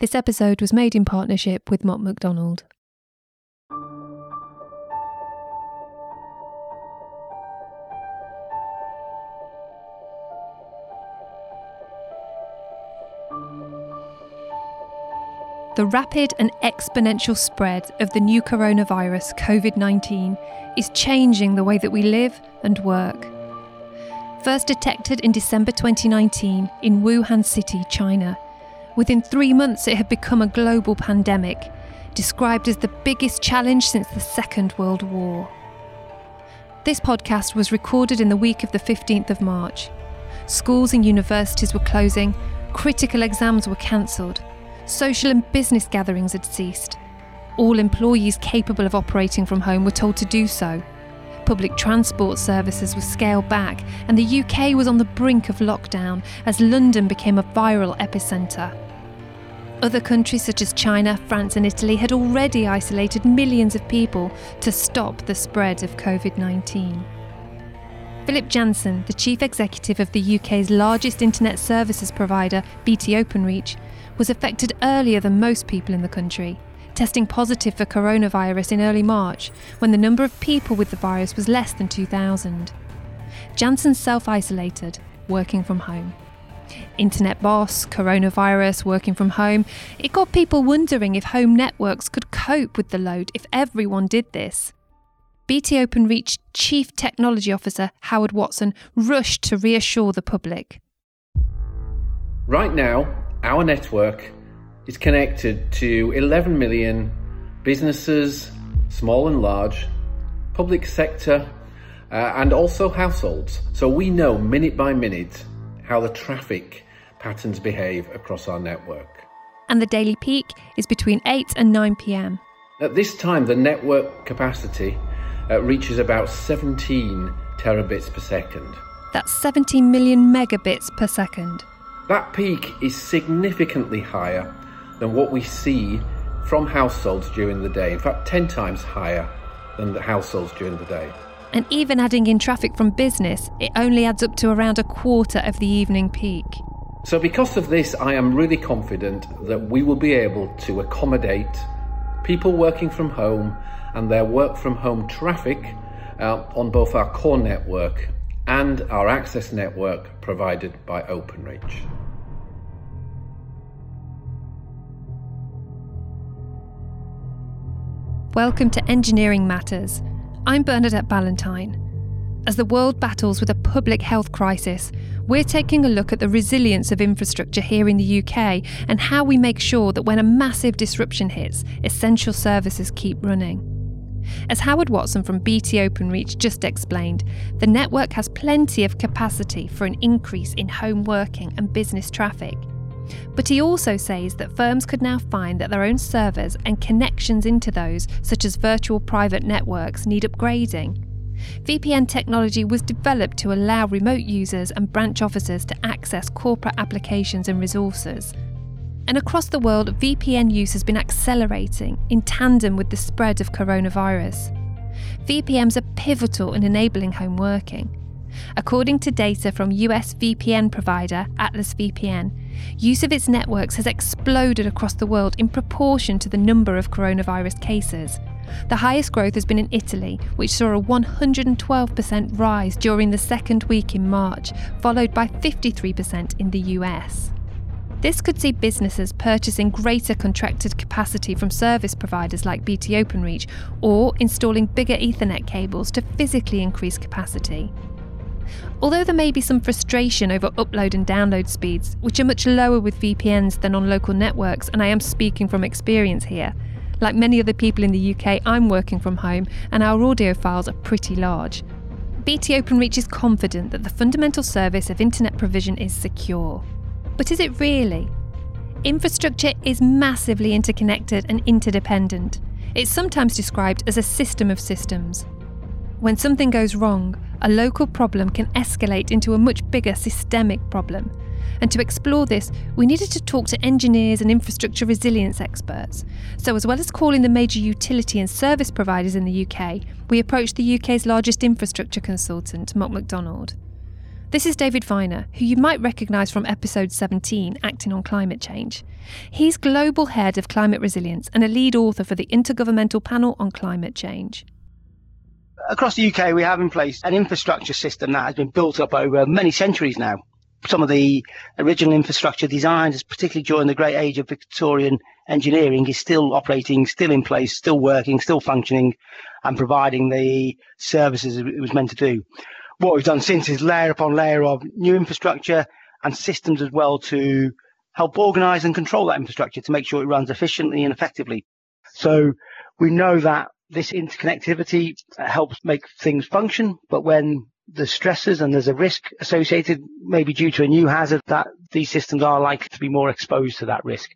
This episode was made in partnership with Mott MacDonald. The rapid and exponential spread of the new coronavirus, COVID 19, is changing the way that we live and work. First detected in December 2019 in Wuhan City, China, within three months it had become a global pandemic, described as the biggest challenge since the Second World War. This podcast was recorded in the week of the 15th of March. Schools and universities were closing, critical exams were cancelled Social and business gatherings had ceased. All employees capable of operating from home were told to do so. Public transport services were scaled back, and the UK was on the brink of lockdown as London became a viral epicentre. Other countries such as China, France, and Italy had already isolated millions of people to stop the spread of COVID 19. Philip Jansen, the chief executive of the UK's largest internet services provider, BT Openreach, was affected earlier than most people in the country, testing positive for coronavirus in early March when the number of people with the virus was less than 2,000. Jansen self isolated, working from home. Internet boss, coronavirus, working from home, it got people wondering if home networks could cope with the load if everyone did this. BT Openreach Chief Technology Officer Howard Watson rushed to reassure the public. Right now, our network is connected to 11 million businesses, small and large, public sector, uh, and also households. So we know minute by minute how the traffic patterns behave across our network. And the daily peak is between 8 and 9 pm. At this time, the network capacity uh, reaches about 17 terabits per second. That's 17 million megabits per second. That peak is significantly higher than what we see from households during the day. In fact, 10 times higher than the households during the day. And even adding in traffic from business, it only adds up to around a quarter of the evening peak. So, because of this, I am really confident that we will be able to accommodate people working from home and their work from home traffic uh, on both our core network and our access network provided by Openreach. Welcome to Engineering Matters. I'm Bernadette Ballantyne. As the world battles with a public health crisis, we're taking a look at the resilience of infrastructure here in the UK and how we make sure that when a massive disruption hits, essential services keep running. As Howard Watson from BT Openreach just explained, the network has plenty of capacity for an increase in home working and business traffic. But he also says that firms could now find that their own servers and connections into those, such as virtual private networks, need upgrading. VPN technology was developed to allow remote users and branch officers to access corporate applications and resources. And across the world, VPN use has been accelerating in tandem with the spread of coronavirus. VPNs are pivotal in enabling home working. According to data from US VPN provider Atlas VPN, use of its networks has exploded across the world in proportion to the number of coronavirus cases. The highest growth has been in Italy, which saw a 112% rise during the second week in March, followed by 53% in the US. This could see businesses purchasing greater contracted capacity from service providers like BT Openreach or installing bigger Ethernet cables to physically increase capacity. Although there may be some frustration over upload and download speeds, which are much lower with VPNs than on local networks, and I am speaking from experience here, like many other people in the UK, I'm working from home and our audio files are pretty large. BT Openreach is confident that the fundamental service of internet provision is secure. But is it really? Infrastructure is massively interconnected and interdependent. It's sometimes described as a system of systems. When something goes wrong, a local problem can escalate into a much bigger systemic problem. And to explore this, we needed to talk to engineers and infrastructure resilience experts. So, as well as calling the major utility and service providers in the UK, we approached the UK's largest infrastructure consultant, Mott MacDonald. This is David Viner, who you might recognise from episode 17, Acting on Climate Change. He's Global Head of Climate Resilience and a lead author for the Intergovernmental Panel on Climate Change. Across the UK, we have in place an infrastructure system that has been built up over many centuries now. Some of the original infrastructure designed, particularly during the great age of Victorian engineering, is still operating, still in place, still working, still functioning, and providing the services it was meant to do what we've done since is layer upon layer of new infrastructure and systems as well to help organize and control that infrastructure to make sure it runs efficiently and effectively. So we know that this interconnectivity uh, helps make things function, but when the stresses and there's a risk associated, maybe due to a new hazard, that these systems are likely to be more exposed to that risk.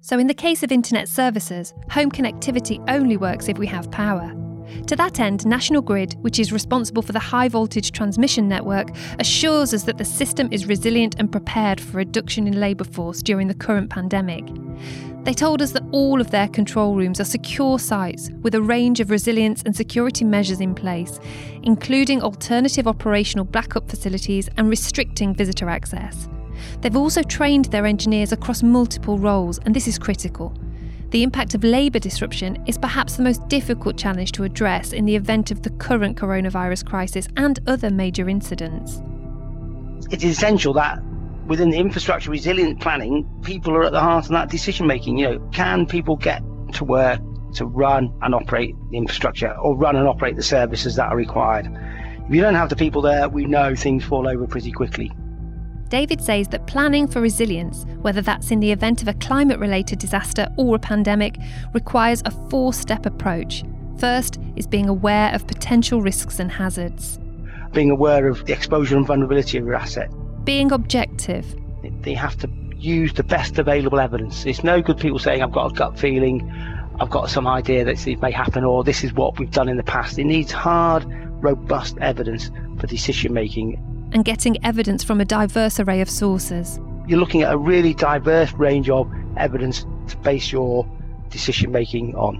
So, in the case of internet services, home connectivity only works if we have power. To that end, National Grid, which is responsible for the high voltage transmission network, assures us that the system is resilient and prepared for reduction in labour force during the current pandemic. They told us that all of their control rooms are secure sites with a range of resilience and security measures in place, including alternative operational backup facilities and restricting visitor access. They've also trained their engineers across multiple roles, and this is critical. The impact of labour disruption is perhaps the most difficult challenge to address in the event of the current coronavirus crisis and other major incidents. It is essential that within the infrastructure resilient planning, people are at the heart of that decision making. You know, can people get to work to run and operate the infrastructure or run and operate the services that are required? If you don't have the people there, we know things fall over pretty quickly. David says that planning for resilience, whether that's in the event of a climate related disaster or a pandemic, requires a four step approach. First is being aware of potential risks and hazards, being aware of the exposure and vulnerability of your asset, being objective. They have to use the best available evidence. It's no good people saying, I've got a gut feeling, I've got some idea that this may happen, or this is what we've done in the past. It needs hard, robust evidence for decision making and getting evidence from a diverse array of sources. You're looking at a really diverse range of evidence to base your decision making on.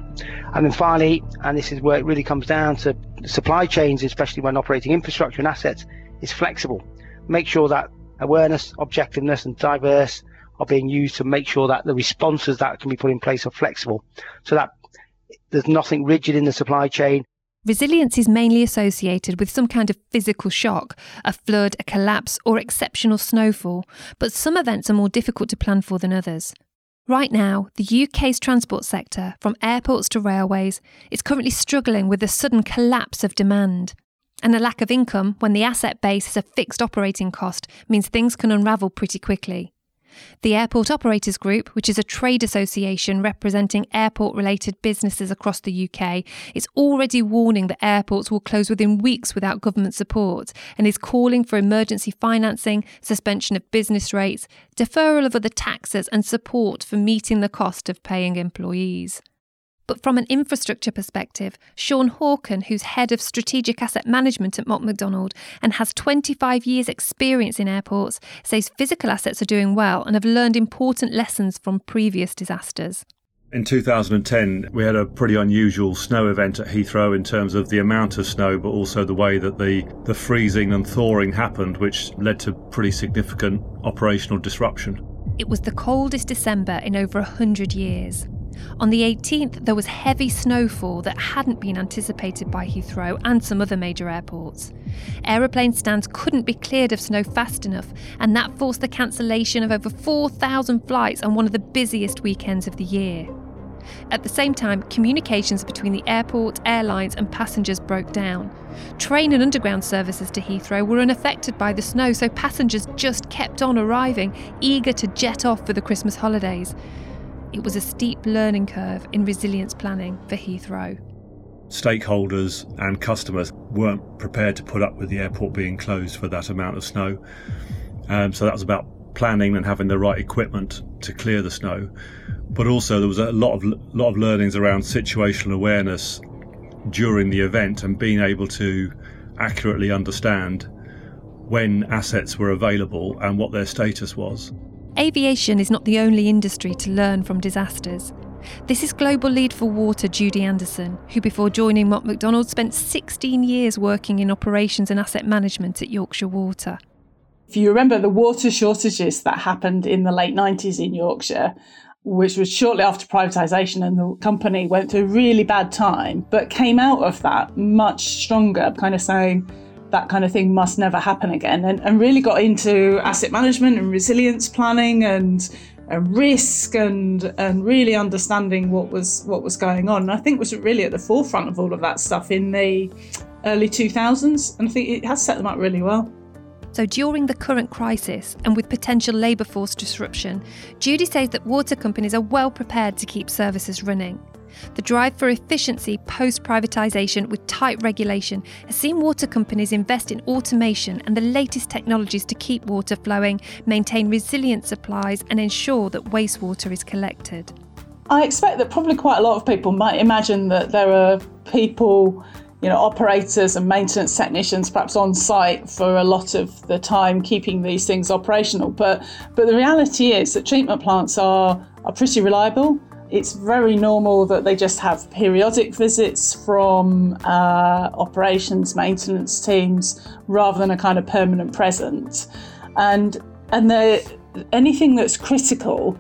And then finally, and this is where it really comes down to supply chains, especially when operating infrastructure and assets, is flexible. Make sure that awareness, objectiveness, and diverse are being used to make sure that the responses that can be put in place are flexible so that there's nothing rigid in the supply chain Resilience is mainly associated with some kind of physical shock, a flood, a collapse, or exceptional snowfall, but some events are more difficult to plan for than others. Right now, the UK's transport sector, from airports to railways, is currently struggling with a sudden collapse of demand. And a lack of income when the asset base has a fixed operating cost means things can unravel pretty quickly. The Airport Operators Group, which is a trade association representing airport related businesses across the UK, is already warning that airports will close within weeks without government support and is calling for emergency financing, suspension of business rates, deferral of other taxes, and support for meeting the cost of paying employees. But from an infrastructure perspective, Sean Hawken, who's head of strategic asset management at Mott MacDonald and has 25 years' experience in airports, says physical assets are doing well and have learned important lessons from previous disasters. In 2010, we had a pretty unusual snow event at Heathrow in terms of the amount of snow, but also the way that the, the freezing and thawing happened, which led to pretty significant operational disruption. It was the coldest December in over 100 years. On the 18th, there was heavy snowfall that hadn't been anticipated by Heathrow and some other major airports. Aeroplane stands couldn't be cleared of snow fast enough, and that forced the cancellation of over 4,000 flights on one of the busiest weekends of the year. At the same time, communications between the airport, airlines, and passengers broke down. Train and underground services to Heathrow were unaffected by the snow, so passengers just kept on arriving, eager to jet off for the Christmas holidays it was a steep learning curve in resilience planning for Heathrow. Stakeholders and customers weren't prepared to put up with the airport being closed for that amount of snow. Um, so that was about planning and having the right equipment to clear the snow. But also there was a lot of lot of learnings around situational awareness during the event and being able to accurately understand when assets were available and what their status was. Aviation is not the only industry to learn from disasters. This is Global Lead for Water Judy Anderson, who before joining Mott MacDonald spent 16 years working in operations and asset management at Yorkshire Water. If you remember the water shortages that happened in the late 90s in Yorkshire, which was shortly after privatisation, and the company went through a really bad time, but came out of that much stronger, kind of saying, that kind of thing must never happen again and, and really got into asset management and resilience planning and, and risk and and really understanding what was what was going on. And I think was really at the forefront of all of that stuff in the early 2000s and I think it has set them up really well. So, during the current crisis and with potential labour force disruption, Judy says that water companies are well prepared to keep services running. The drive for efficiency post privatisation with tight regulation has seen water companies invest in automation and the latest technologies to keep water flowing, maintain resilient supplies, and ensure that wastewater is collected. I expect that probably quite a lot of people might imagine that there are people you know, operators and maintenance technicians perhaps on site for a lot of the time keeping these things operational. But but the reality is that treatment plants are are pretty reliable. It's very normal that they just have periodic visits from uh, operations maintenance teams rather than a kind of permanent presence. And and anything that's critical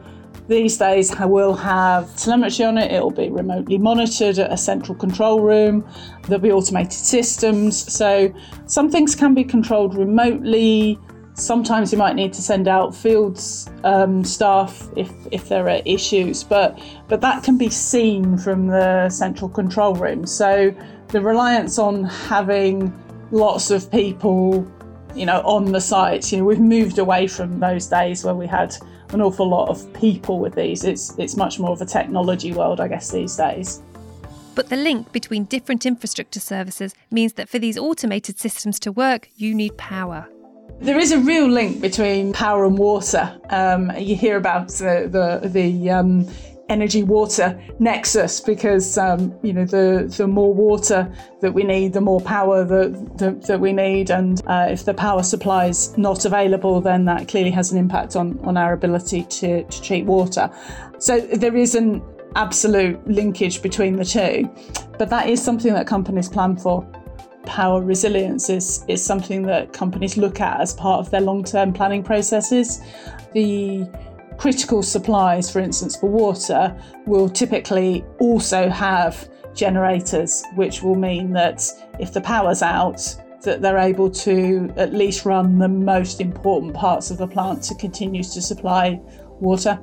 these days will have telemetry on it. It'll be remotely monitored at a central control room. There'll be automated systems. So some things can be controlled remotely. Sometimes you might need to send out fields um, staff if, if there are issues, but but that can be seen from the central control room. So the reliance on having lots of people, you know, on the sites, you know, we've moved away from those days where we had an awful lot of people with these. It's it's much more of a technology world, I guess, these days. But the link between different infrastructure services means that for these automated systems to work, you need power. There is a real link between power and water. Um, you hear about the the, the um, energy water nexus because um, you know the the more water that we need, the more power that that, that we need, and uh, if the power supply is not available, then that clearly has an impact on on our ability to, to treat water. So there is an absolute linkage between the two, but that is something that companies plan for power resilience is, is something that companies look at as part of their long term planning processes. The critical supplies, for instance, for water, will typically also have generators, which will mean that if the power's out, that they're able to at least run the most important parts of the plant to continue to supply water.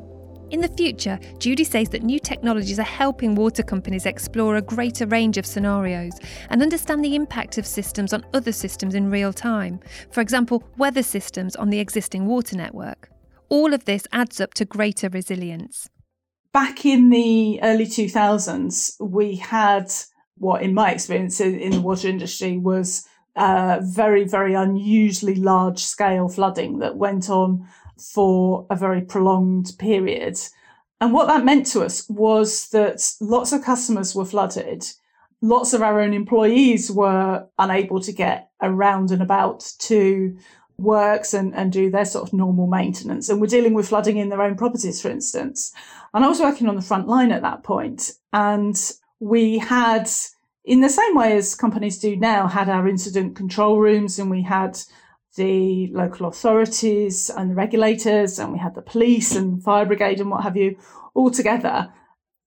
In the future, Judy says that new technologies are helping water companies explore a greater range of scenarios and understand the impact of systems on other systems in real time. For example, weather systems on the existing water network. All of this adds up to greater resilience. Back in the early 2000s, we had what, in my experience in the water industry, was uh, very, very unusually large scale flooding that went on for a very prolonged period. And what that meant to us was that lots of customers were flooded. Lots of our own employees were unable to get around and about to works and, and do their sort of normal maintenance. And we're dealing with flooding in their own properties, for instance. And I was working on the front line at that point, and we had, in the same way as companies do now, had our incident control rooms and we had the local authorities and the regulators, and we had the police and fire brigade and what have you all together.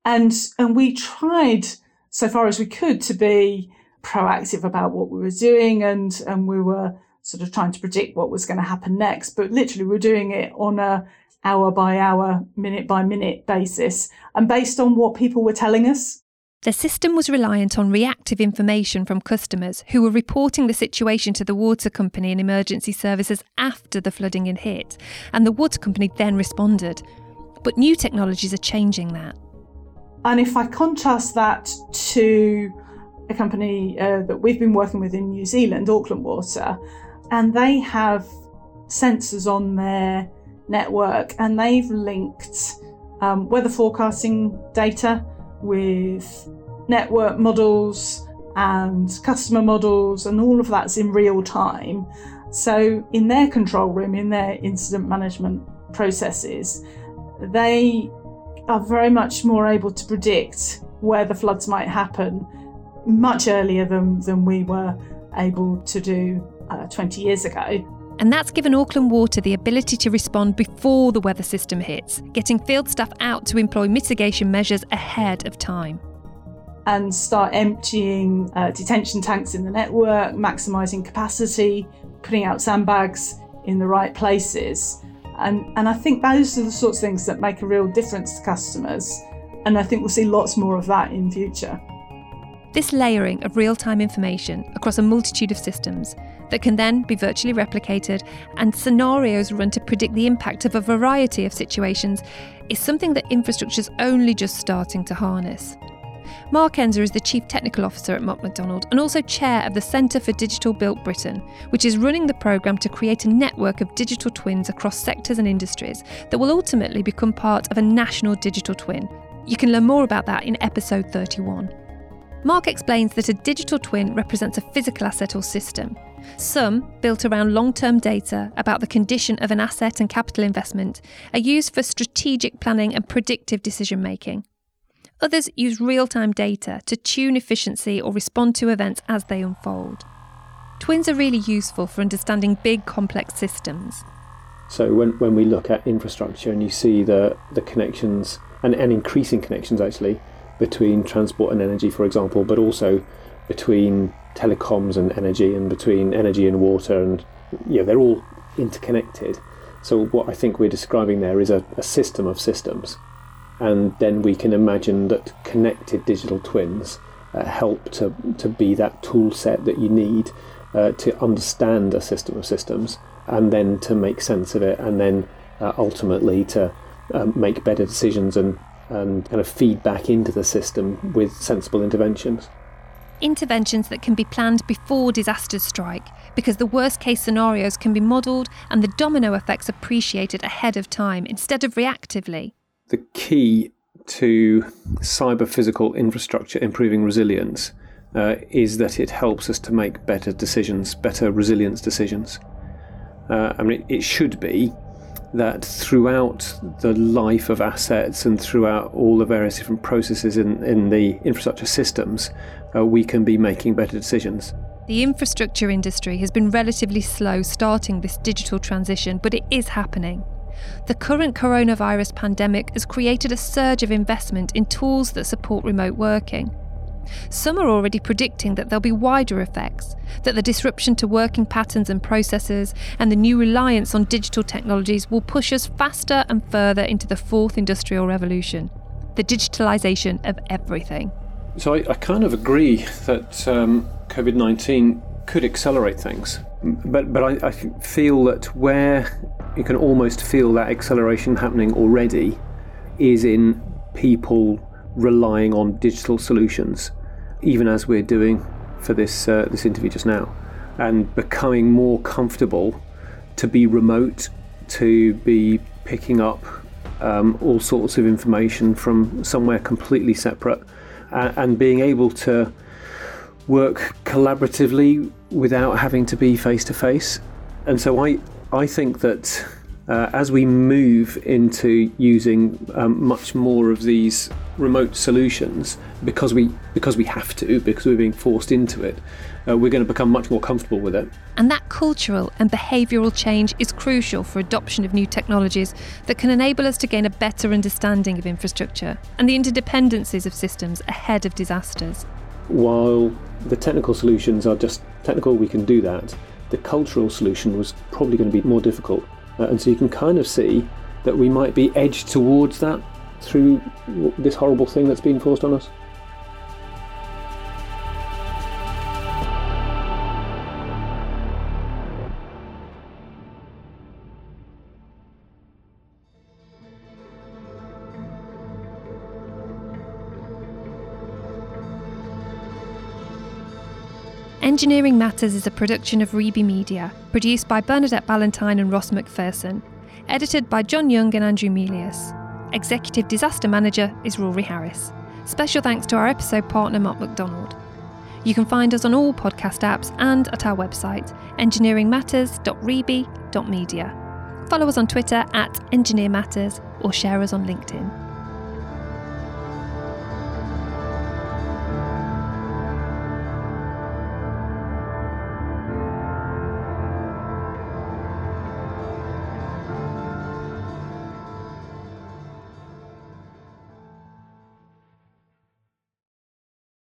And, and we tried so far as we could to be proactive about what we were doing and, and we were sort of trying to predict what was going to happen next. But literally we're doing it on a hour by hour, minute by minute basis and based on what people were telling us. The system was reliant on reactive information from customers who were reporting the situation to the water company and emergency services after the flooding had hit, and the water company then responded. But new technologies are changing that. And if I contrast that to a company uh, that we've been working with in New Zealand, Auckland Water, and they have sensors on their network and they've linked um, weather forecasting data with network models and customer models, and all of that's in real time. So, in their control room, in their incident management processes, they are very much more able to predict where the floods might happen much earlier than, than we were able to do uh, 20 years ago. And that's given Auckland Water the ability to respond before the weather system hits, getting field staff out to employ mitigation measures ahead of time. And start emptying uh, detention tanks in the network, maximising capacity, putting out sandbags in the right places. And, and I think those are the sorts of things that make a real difference to customers. And I think we'll see lots more of that in future. This layering of real time information across a multitude of systems that can then be virtually replicated and scenarios run to predict the impact of a variety of situations is something that infrastructure's only just starting to harness. Mark Enzer is the Chief Technical Officer at Mott MacDonald and also Chair of the Centre for Digital Built Britain, which is running the programme to create a network of digital twins across sectors and industries that will ultimately become part of a national digital twin. You can learn more about that in episode 31. Mark explains that a digital twin represents a physical asset or system. Some, built around long term data about the condition of an asset and capital investment, are used for strategic planning and predictive decision making. Others use real time data to tune efficiency or respond to events as they unfold. Twins are really useful for understanding big, complex systems. So, when, when we look at infrastructure and you see the, the connections, and, and increasing connections actually, between transport and energy, for example, but also between telecoms and energy and between energy and water, and you know, they're all interconnected. So, what I think we're describing there is a, a system of systems. And then we can imagine that connected digital twins uh, help to, to be that tool set that you need uh, to understand a system of systems and then to make sense of it and then uh, ultimately to um, make better decisions and and kind of feed back into the system with sensible interventions. Interventions that can be planned before disasters strike, because the worst case scenarios can be modelled and the domino effects appreciated ahead of time instead of reactively. The key to cyber physical infrastructure improving resilience uh, is that it helps us to make better decisions, better resilience decisions. Uh, I mean, it, it should be that throughout the life of assets and throughout all the various different processes in, in the infrastructure systems, uh, we can be making better decisions. The infrastructure industry has been relatively slow starting this digital transition, but it is happening. The current coronavirus pandemic has created a surge of investment in tools that support remote working. Some are already predicting that there'll be wider effects, that the disruption to working patterns and processes and the new reliance on digital technologies will push us faster and further into the fourth industrial revolution the digitalisation of everything. So I, I kind of agree that um, COVID 19 could accelerate things. But, but I, I feel that where you can almost feel that acceleration happening already is in people relying on digital solutions, even as we're doing for this uh, this interview just now, and becoming more comfortable to be remote, to be picking up um, all sorts of information from somewhere completely separate, uh, and being able to work collaboratively without having to be face to face. And so I I think that uh, as we move into using um, much more of these remote solutions, because we because we have to, because we're being forced into it, uh, we're going to become much more comfortable with it. And that cultural and behavioural change is crucial for adoption of new technologies that can enable us to gain a better understanding of infrastructure and the interdependencies of systems ahead of disasters. While the technical solutions are just technical, we can do that. The cultural solution was probably going to be more difficult uh, and so you can kind of see that we might be edged towards that through this horrible thing that's been forced on us. Engineering Matters is a production of Reby Media, produced by Bernadette Ballantyne and Ross McPherson, edited by John Young and Andrew Melius. Executive Disaster Manager is Rory Harris. Special thanks to our episode partner, Mott MacDonald. You can find us on all podcast apps and at our website, engineeringmatters.reby.media. Follow us on Twitter at Engineer Matters or share us on LinkedIn.